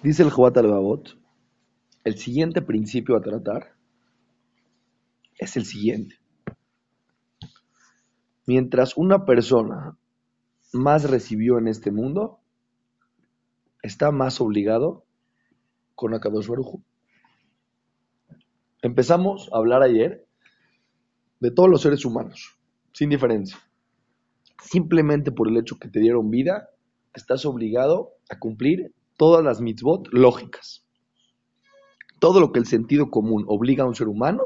Dice el Jobat al el siguiente principio a tratar es el siguiente. Mientras una persona más recibió en este mundo, está más obligado con Akadosh Baruj Empezamos a hablar ayer de todos los seres humanos, sin diferencia. Simplemente por el hecho que te dieron vida, estás obligado a cumplir todas las mitzvot lógicas. Todo lo que el sentido común obliga a un ser humano,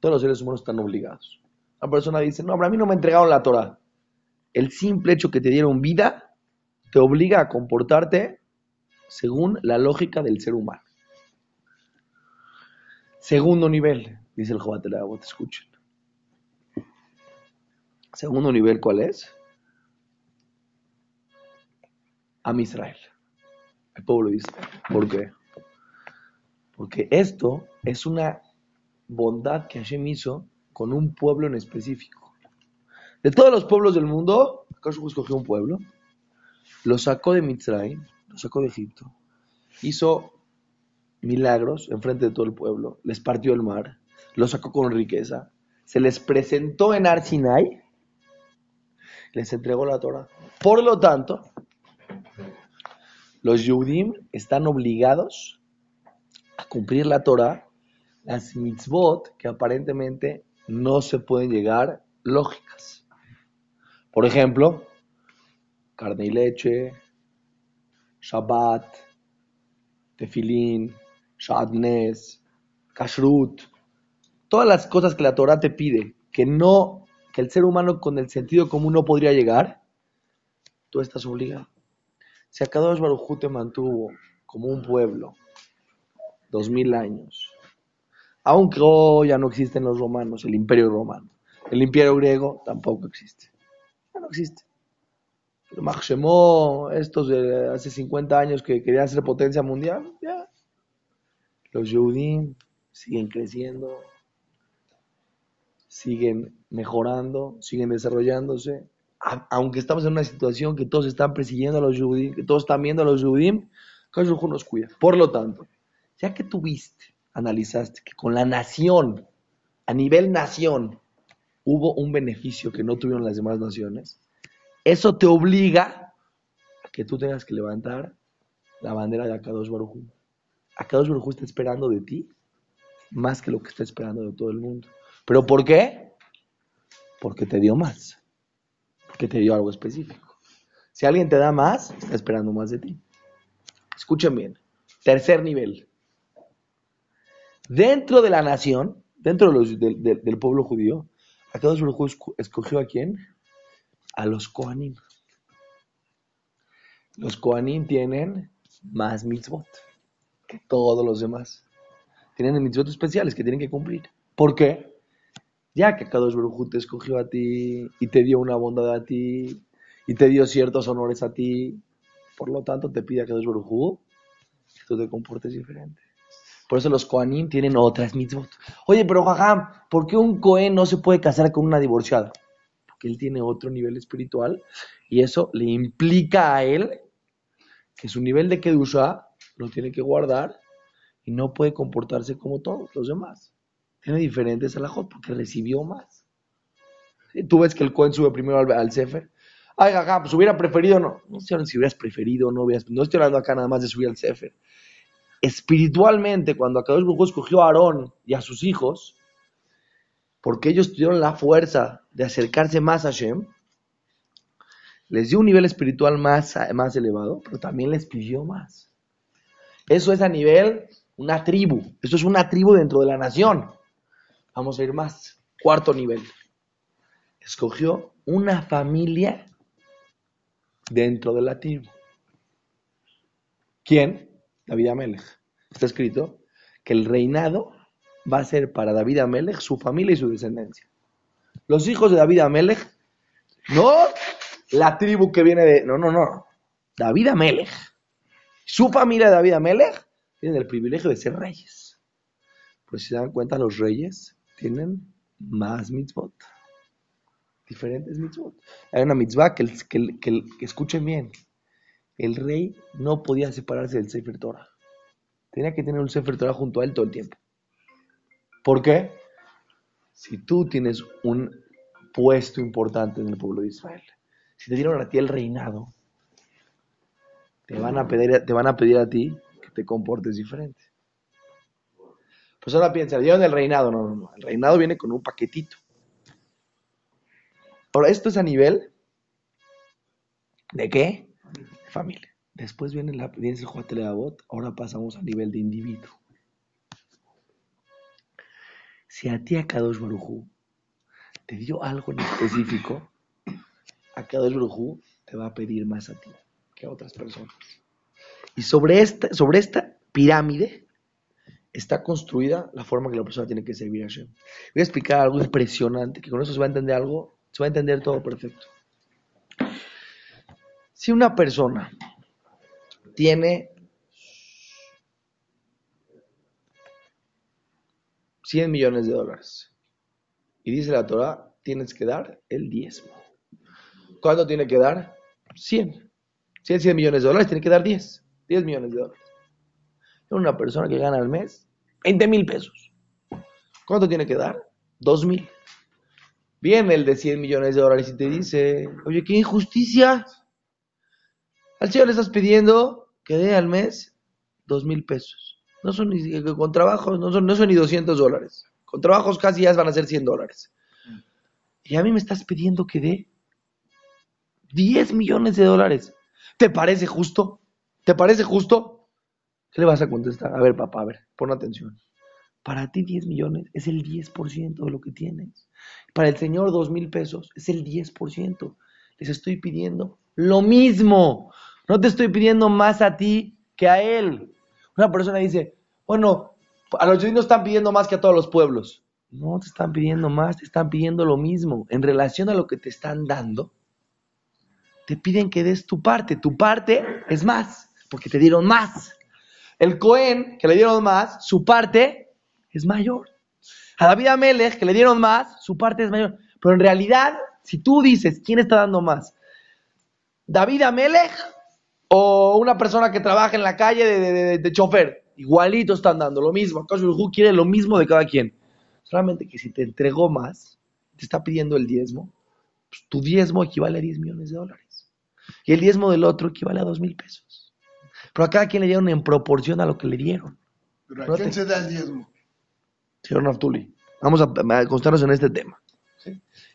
todos los seres humanos están obligados. La persona dice, no, pero a mí no me entregaron la Torah. El simple hecho que te dieron vida te obliga a comportarte según la lógica del ser humano. Segundo nivel, dice el Jobat te escuchen. Segundo nivel, ¿cuál es? Am Israel. El pueblo dice, ¿por qué? Porque esto es una bondad que Hashem hizo con un pueblo en específico. De todos los pueblos del mundo, Hashem escogió un pueblo, lo sacó de Mitzrayim, lo sacó de Egipto, hizo milagros en frente de todo el pueblo, les partió el mar, lo sacó con riqueza, se les presentó en Arsinai, les entregó la Torah. Por lo tanto, los Yudim están obligados a cumplir la Torah, las mitzvot que aparentemente no se pueden llegar lógicas. Por ejemplo, carne y leche, Shabbat, tefilín, shadnes, kashrut, todas las cosas que la Torah te pide, que no, que el ser humano con el sentido común no podría llegar, tú estás obligado. Si Akadosh Baruj te mantuvo como un pueblo dos mil años, aunque hoy ya no existen los romanos, el imperio romano, el imperio griego tampoco existe, ya no existe. Pero estos de hace 50 años que querían ser potencia mundial, ya. Los Yehudim siguen creciendo, siguen mejorando, siguen desarrollándose aunque estamos en una situación que todos están persiguiendo a los judíos, que todos están viendo a los judíos, Kadosh nos cuida. Por lo tanto, ya que tuviste, analizaste que con la nación, a nivel nación, hubo un beneficio que no tuvieron las demás naciones, eso te obliga a que tú tengas que levantar la bandera de Akadosh Baruj Akadosh Baruj está esperando de ti más que lo que está esperando de todo el mundo. ¿Pero por qué? Porque te dio más que te dio algo específico. Si alguien te da más, está esperando más de ti. Escuchen bien. Tercer nivel. Dentro de la nación, dentro del pueblo judío, a todos los judíos escogió a quién? A los Kohanim. Los Kohanim tienen más mitzvot que todos los demás. Tienen mitzvot especiales que tienen que cumplir. ¿Por qué? Ya que Kadosh Baruj te escogió a ti y te dio una bondad a ti y te dio ciertos honores a ti, por lo tanto te pide a Kadosh Baruj que tú te comportes diferente. Por eso los Kohanim tienen otras mitzvot. Oye, pero Jajam, ¿por qué un Kohen no se puede casar con una divorciada? Porque él tiene otro nivel espiritual y eso le implica a él que su nivel de Kedusha lo tiene que guardar y no puede comportarse como todos los demás tiene diferentes alajot porque recibió más. Tú ves que el Cohen sube primero al, Sefer. Ay, acá, pues hubiera preferido, no. No sé si hubieras preferido, no. No estoy hablando acá nada más de subir al Sefer. Espiritualmente, cuando Akadosh Baruj escogió a Aarón y a sus hijos, porque ellos tuvieron la fuerza de acercarse más a Shem, les dio un nivel espiritual más, más elevado, pero también les pidió más. Eso es a nivel una tribu. Eso es una tribu dentro de la nación. Vamos a ir más. Cuarto nivel. Escogió una familia dentro de la tribu. ¿Quién? David Amelech. Está escrito que el reinado va a ser para David Amelech, su familia y su descendencia. Los hijos de David Amelech, no la tribu que viene de. No, no, no. David Amelech. Su familia de David Amelech tiene el privilegio de ser reyes. Pues si se dan cuenta, los reyes tienen más mitzvot. Diferentes mitzvot. Hay una mitzvah que, escuchen bien. El rey no podía separarse del Sefer Torah. tenía que tener un Sefer Torah junto a él todo el tiempo. ¿Por qué? Si tú tienes un puesto importante en el pueblo de Israel, si te dieron a ti el reinado, te van a pedir, te van a, pedir a ti que te comportes diferente. Pues ahora piensa, dieron el reinado, no, no, no, el reinado viene con un paquetito. Ahora, esto es a nivel de qué? Familia. Después viene, la, viene el bot ahora pasamos a nivel de individuo. Si a ti a Kadosh Barujú te dio algo en específico, a Kadosh Barujú te va a pedir más a ti que a otras personas. Y sobre esta, sobre esta pirámide está construida la forma que la persona tiene que servir a Hashem. Voy a explicar algo impresionante, que con eso se va a entender algo, se va a entender todo perfecto. Si una persona tiene 100 millones de dólares y dice la Torah, tienes que dar el diezmo. ¿Cuánto tiene que dar? 100. Si es 100 millones de dólares, tiene que dar 10. 10 millones de dólares. Una persona que gana al mes 20 mil pesos. ¿Cuánto tiene que dar? 2 mil. Viene el de 100 millones de dólares y te dice, oye, qué injusticia. Al señor le estás pidiendo que dé al mes 2 mil pesos. No son ni, con trabajos, no son, no ni 200 dólares. Con trabajos casi ya van a ser 100 dólares. Y a mí me estás pidiendo que dé 10 millones de dólares. ¿Te parece justo? ¿Te parece justo? ¿Qué le vas a contestar? A ver, papá, a ver, pon atención. Para ti 10 millones es el 10% de lo que tienes. Para el Señor 2 mil pesos es el 10%. Les estoy pidiendo lo mismo. No te estoy pidiendo más a ti que a Él. Una persona dice, bueno, a los judíos están pidiendo más que a todos los pueblos. No te están pidiendo más, te están pidiendo lo mismo. En relación a lo que te están dando, te piden que des tu parte. Tu parte es más, porque te dieron más. El Cohen, que le dieron más, su parte es mayor. A David Amelech, que le dieron más, su parte es mayor. Pero en realidad, si tú dices, ¿quién está dando más? ¿David Amelech o una persona que trabaja en la calle de, chofer? Igualito están dando lo mismo. ¿Acaso el quiere lo mismo de cada quien? Solamente que si te entregó más, te está pidiendo el diezmo, pues tu diezmo equivale a 10 millones de dólares. Y el diezmo del otro equivale a 2 mil pesos. Pero a cada quien le dieron en proporción a lo que le dieron. ¿Pero a quién se da el diezmo? Señor Naftuli, vamos a, concentrarnos en este tema.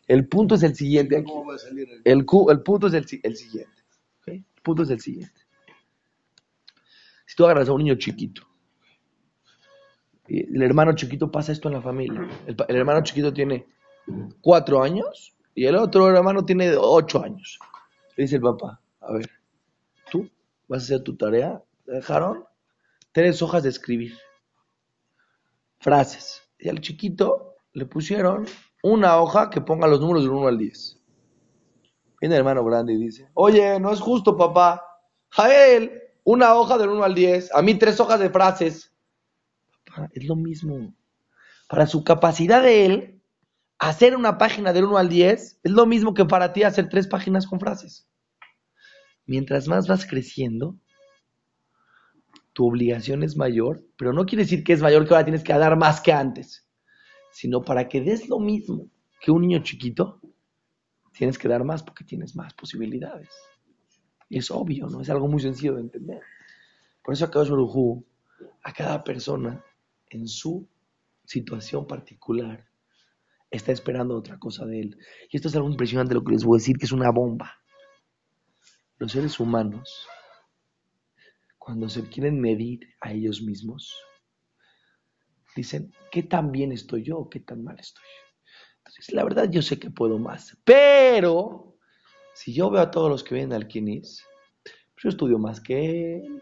El punto es el siguiente aquí. ¿Cómo va a salir el... El, punto es el, siguiente. El punto es el siguiente. Si tú agarras a un niño chiquito, y el hermano chiquito pasa esto en la familia. El, el, hermano chiquito tiene cuatro años y el otro hermano tiene ocho años. Le dice el papá, a ver, vas a hacer tu tarea, dejaron tres hojas de escribir, frases. Y al chiquito le pusieron una hoja que ponga los números del 1 al 10. Viene el hermano grande y dice, oye, no es justo, papá. A él, una hoja del 1 al 10, a mí tres hojas de frases. Papá, es lo mismo. Para su capacidad de él, hacer una página del 1 al 10 es lo mismo que para ti hacer tres páginas con frases mientras más vas creciendo, tu obligación es mayor, pero no quiere decir que es mayor que ahora tienes que dar más que antes, sino para que des lo mismo que un niño chiquito, tienes que dar más porque tienes más posibilidades. Y es obvio, ¿no? Es algo muy sencillo de entender. Por eso acá Baruj a cada persona en su situación particular está esperando otra cosa de él. Y esto es algo impresionante lo que les voy a decir, que es una bomba los seres humanos, cuando se quieren medir a ellos mismos, dicen, ¿qué tan bien estoy yo o qué tan mal estoy? Entonces, la verdad yo sé que puedo más, pero si yo veo a todos los que vienen al Kinis, pues yo estudio más que él,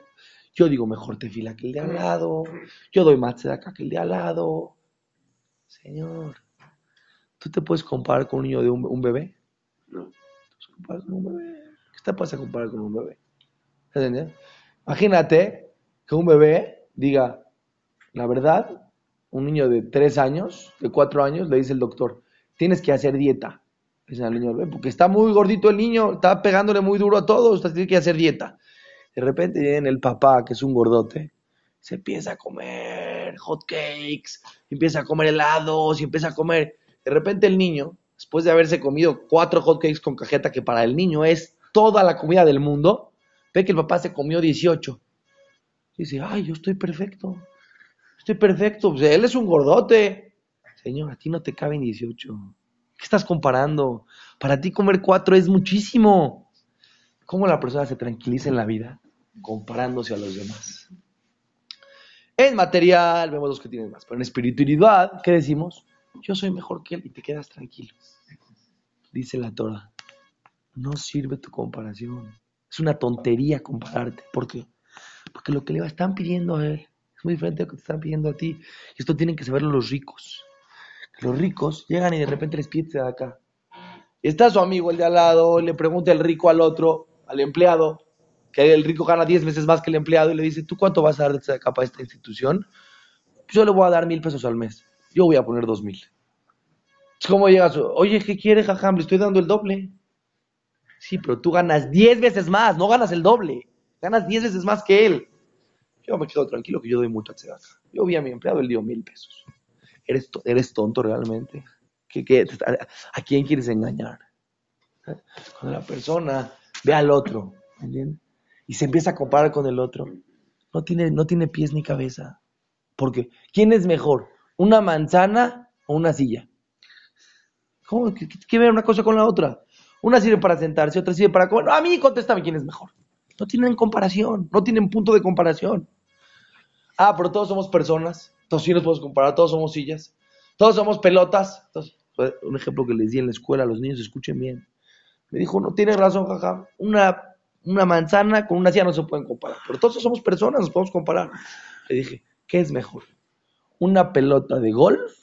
yo digo mejor tefila que el de al lado, yo doy más de acá que el de al lado. Señor, ¿tú te puedes comparar con un niño de un, bebé? No. ¿Tú te comparas con un bebé? Te puedes comparar con un bebé? Imagínate que un bebé diga, la verdad, un niño de 3 años, de 4 años, le dice el doctor, tienes que hacer dieta. Dice al niño, porque está muy gordito el niño, está pegándole muy duro a todos, tienes que hacer dieta. De repente viene el papá, que es un gordote, se empieza a comer hot cakes, empieza a comer helados y empieza a comer. De repente el niño, después de haberse comido cuatro hot cakes con cajeta, que para el niño es toda la comida del mundo, ve que el papá se comió 18. Dice, ay, yo estoy perfecto. Estoy perfecto. Pues él es un gordote. Señor, a ti no te caben 18. ¿Qué estás comparando? Para ti comer cuatro es muchísimo. ¿Cómo la persona se tranquiliza en la vida? Comparándose a los demás. En material vemos los que tienen más, pero en espiritualidad, ¿qué decimos? Yo soy mejor que él y te quedas tranquilo. Dice la Torah, no sirve tu comparación. Es una tontería compararte. ¿Por qué? Porque lo que le están pidiendo a él es muy diferente a lo que te están pidiendo a ti. Y esto tienen que saberlo los ricos. Los ricos llegan y de repente les piden de acá. Está su amigo, el de al lado, le pregunta el rico al otro, al empleado, que el rico gana 10 veces más que el empleado, y le dice, ¿tú cuánto vas a dar de acá para esta institución? Yo le voy a dar mil pesos al mes. Yo voy a poner dos mil. ¿Cómo llegas? Oye, ¿qué quiere, jajam? Le estoy dando el doble. Sí, pero tú ganas 10 veces más, no ganas el doble. Ganas 10 veces más que él. Yo me quedo tranquilo que yo doy mucha acá. Yo vi a mi empleado, él dio mil pesos. ¿Eres, eres tonto realmente? ¿Qué, a, quién quieres engañar? Cuando la persona ve al otro. Y se empieza a comparar con el otro, no tiene, no tiene pies ni cabeza. Porque, ¿quién es mejor? ¿Una manzana o una silla? ¿Cómo? ¿Qué, qué ver una cosa con la otra? Una sirve para sentarse, otra sirve para comer. a mí contéstame quién es mejor. No tienen comparación, no tienen punto de comparación. Ah, pero todos somos personas, todos sí nos podemos comparar, todos somos sillas, todos somos pelotas. un ejemplo que les di en la escuela a los niños, escuchen bien. Me dijo, no tiene razón, jaja, una, una manzana con una silla no se pueden comparar, pero todos somos personas, nos podemos comparar. Le dije, ¿qué es mejor? ¿Una pelota de golf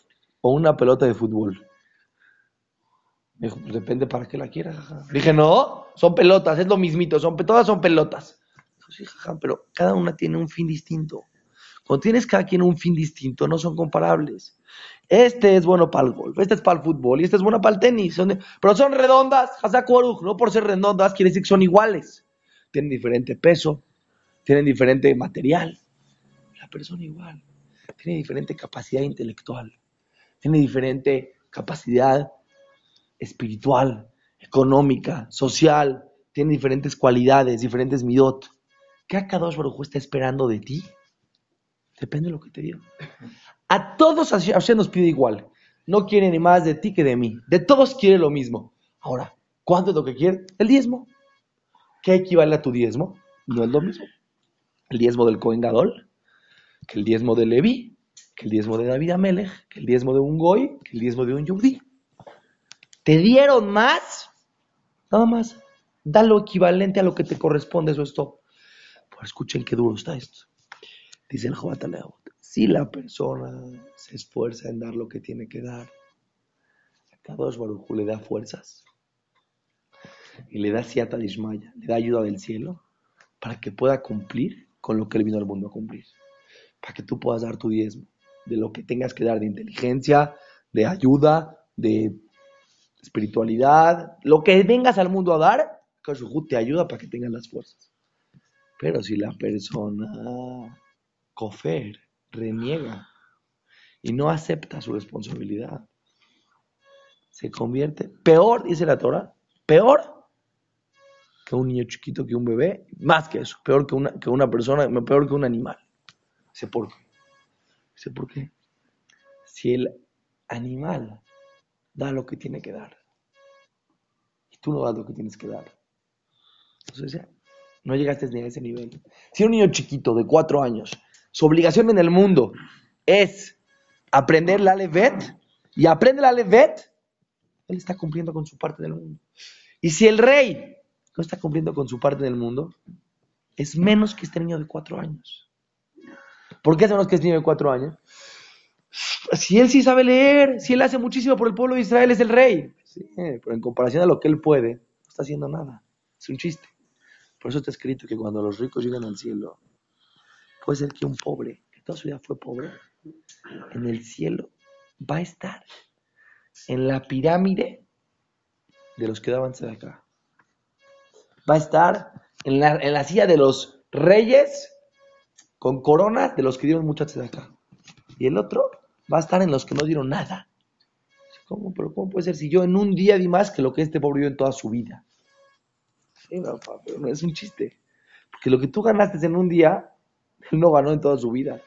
o una pelota de fútbol? Me dijo, pues depende para qué la quieras, jaja. Dije, no, son pelotas, es lo mismito, son, todas son pelotas. Dijo, sí, pero cada una tiene un fin distinto. Cuando tienes cada quien un fin distinto, no son comparables. Este es bueno para el golf, este es para el fútbol y este es bueno para el tenis. pero son redondas, no por ser redondas quiere decir que son iguales. Tienen diferente peso, tienen diferente material. La persona igual, tiene diferente capacidad intelectual, tiene diferente capacidad espiritual, económica, social, tiene diferentes cualidades, diferentes midot. ¿Qué Akadosh Baruj está esperando de ti? Depende de lo que te diga. A todos Hashem nos pide igual. No quiere ni más de ti que de mí. De todos quiere lo mismo. Ahora, ¿cuánto es lo que quiere? El diezmo. ¿Qué equivale a tu diezmo? No es lo mismo. El diezmo del Cohen Gadol, que el diezmo de Levi, que el diezmo de David Amelech, que el diezmo de un Goy, que el diezmo de un Yudí. ¿Te dieron más? Nada más. Da lo equivalente a lo que te corresponde, eso es todo. Pues escuchen qué duro está esto. Dice el Jobataleot. Si la persona se esfuerza en dar lo que tiene que dar, a cada Baruj le da fuerzas y le da siata dismaya, le da ayuda del cielo para que pueda cumplir con lo que él vino al mundo a cumplir. Para que tú puedas dar tu diezmo de lo que tengas que dar de inteligencia, de ayuda, de espiritualidad, lo que vengas al mundo a dar, te ayuda para que tengas las fuerzas. Pero si la persona cofer, reniega y no acepta su responsabilidad, se convierte peor, dice la Torah, peor que un niño chiquito, que un bebé, más que eso, peor que una, que una persona, peor que un animal. Dice por qué. Dice por qué. Si el animal da lo que tiene que dar. Y tú no das lo que tienes que dar. Entonces, no llegaste a ese nivel. Si un niño chiquito de cuatro años, su obligación en el mundo es aprender la levet, y aprende la levet, él está cumpliendo con su parte del mundo. Y si el rey no está cumpliendo con su parte del mundo, es menos que este niño de cuatro años. ¿Por qué es menos que este niño de cuatro años? Si él sí sabe leer, si él hace muchísimo por el pueblo de Israel, es el rey. pero en comparación a lo que él puede, no está haciendo nada. Es un chiste. Por eso está escrito que cuando los ricos llegan al cielo, puede ser que un pobre, que toda su vida fue pobre, en el cielo va a estar en la pirámide de los que daban de acá. Va a estar en la, en la silla de los reyes con corona de los que dieron mucha acá. Y el otro va a estar en los que no dieron nada. ¿Cómo? Pero ¿cómo puede ser si yo en un día di más que lo que este pobre dio en toda su vida? Sí, no, pero no es un chiste. Porque lo que tú ganaste en un día, él no ganó en toda su vida.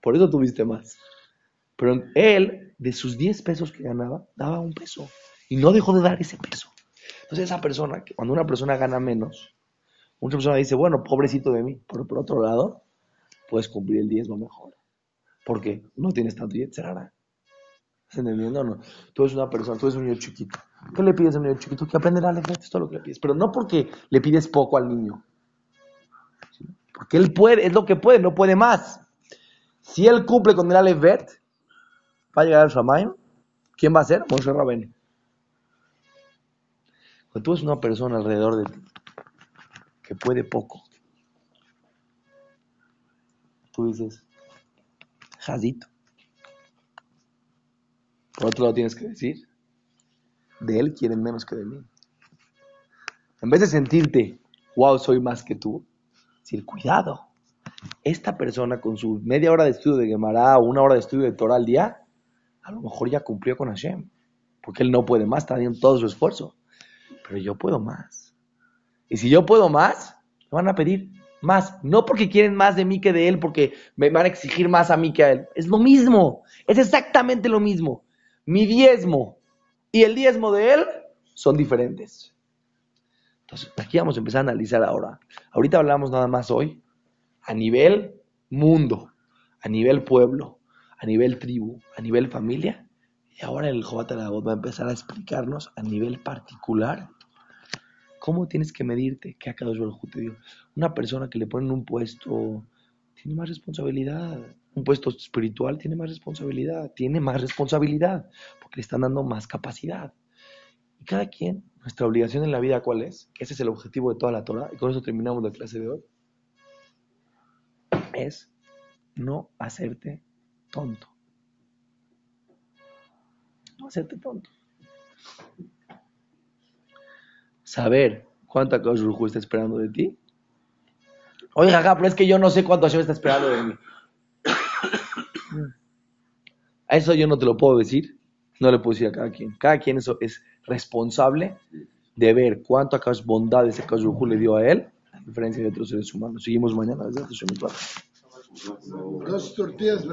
Por eso tuviste más. Pero él, de sus 10 pesos que ganaba, daba un peso. Y no dejó de dar ese peso. Entonces esa persona, cuando una persona gana menos, mucha persona dice, bueno, pobrecito de mí. Pero por otro lado, puedes cumplir el diezmo mejor. Porque no tienes tanto yetzerara. ¿Estás entendiendo o no? Tú eres una persona, tú eres un niño chiquito. ¿Qué le pides a un niño chiquito? Que aprenderá a leer, esto es lo que le pides. Pero no porque le pides poco al niño. Porque él puede, es lo que puede, no puede más. Si él cumple con el Aleph va a llegar al Shamaim. ¿Quién va a ser? Moshe Rabén. Cuando tú eres una persona alrededor de ti que puede poco, tú dices, jazito. Por otro lado tienes que decir, de él quieren menos que de mí. En vez de sentirte, wow, soy más que tú, decir, cuidado. Esta persona con su media hora de estudio de Gemara o una hora de estudio de Torah al día, a lo mejor ya cumplió con Hashem. Porque él no puede más, está haciendo todo su esfuerzo. Pero yo puedo más. Y si yo puedo más, me van a pedir más. No porque quieren más de mí que de él, porque me van a exigir más a mí que a él. Es lo mismo. Es exactamente lo mismo mi diezmo y el diezmo de él son diferentes. Entonces, aquí vamos a empezar a analizar ahora. Ahorita hablamos nada más hoy a nivel mundo, a nivel pueblo, a nivel tribu, a nivel familia. Y ahora el Jobat va a empezar a explicarnos a nivel particular cómo tienes que medirte, qué acá te dio. Una persona que le ponen un puesto tiene más responsabilidad un puesto espiritual tiene más responsabilidad, tiene más responsabilidad, porque le están dando más capacidad. Y cada quien, nuestra obligación en la vida, ¿cuál es? Que ese es el objetivo de toda la Torah, y con eso terminamos la clase de hoy, es no hacerte tonto. No hacerte tonto. Saber cuánta cosa está esperando de ti. Oiga, pero es que yo no sé cuánto Hashem está esperando de mí. A eso yo no te lo puedo decir, no le puedo decir a cada quien. Cada quien eso es responsable de ver cuánto acá bondad ese Kazuhu le dio a él, a diferencia de otros seres humanos. Seguimos mañana. Dos tortillas,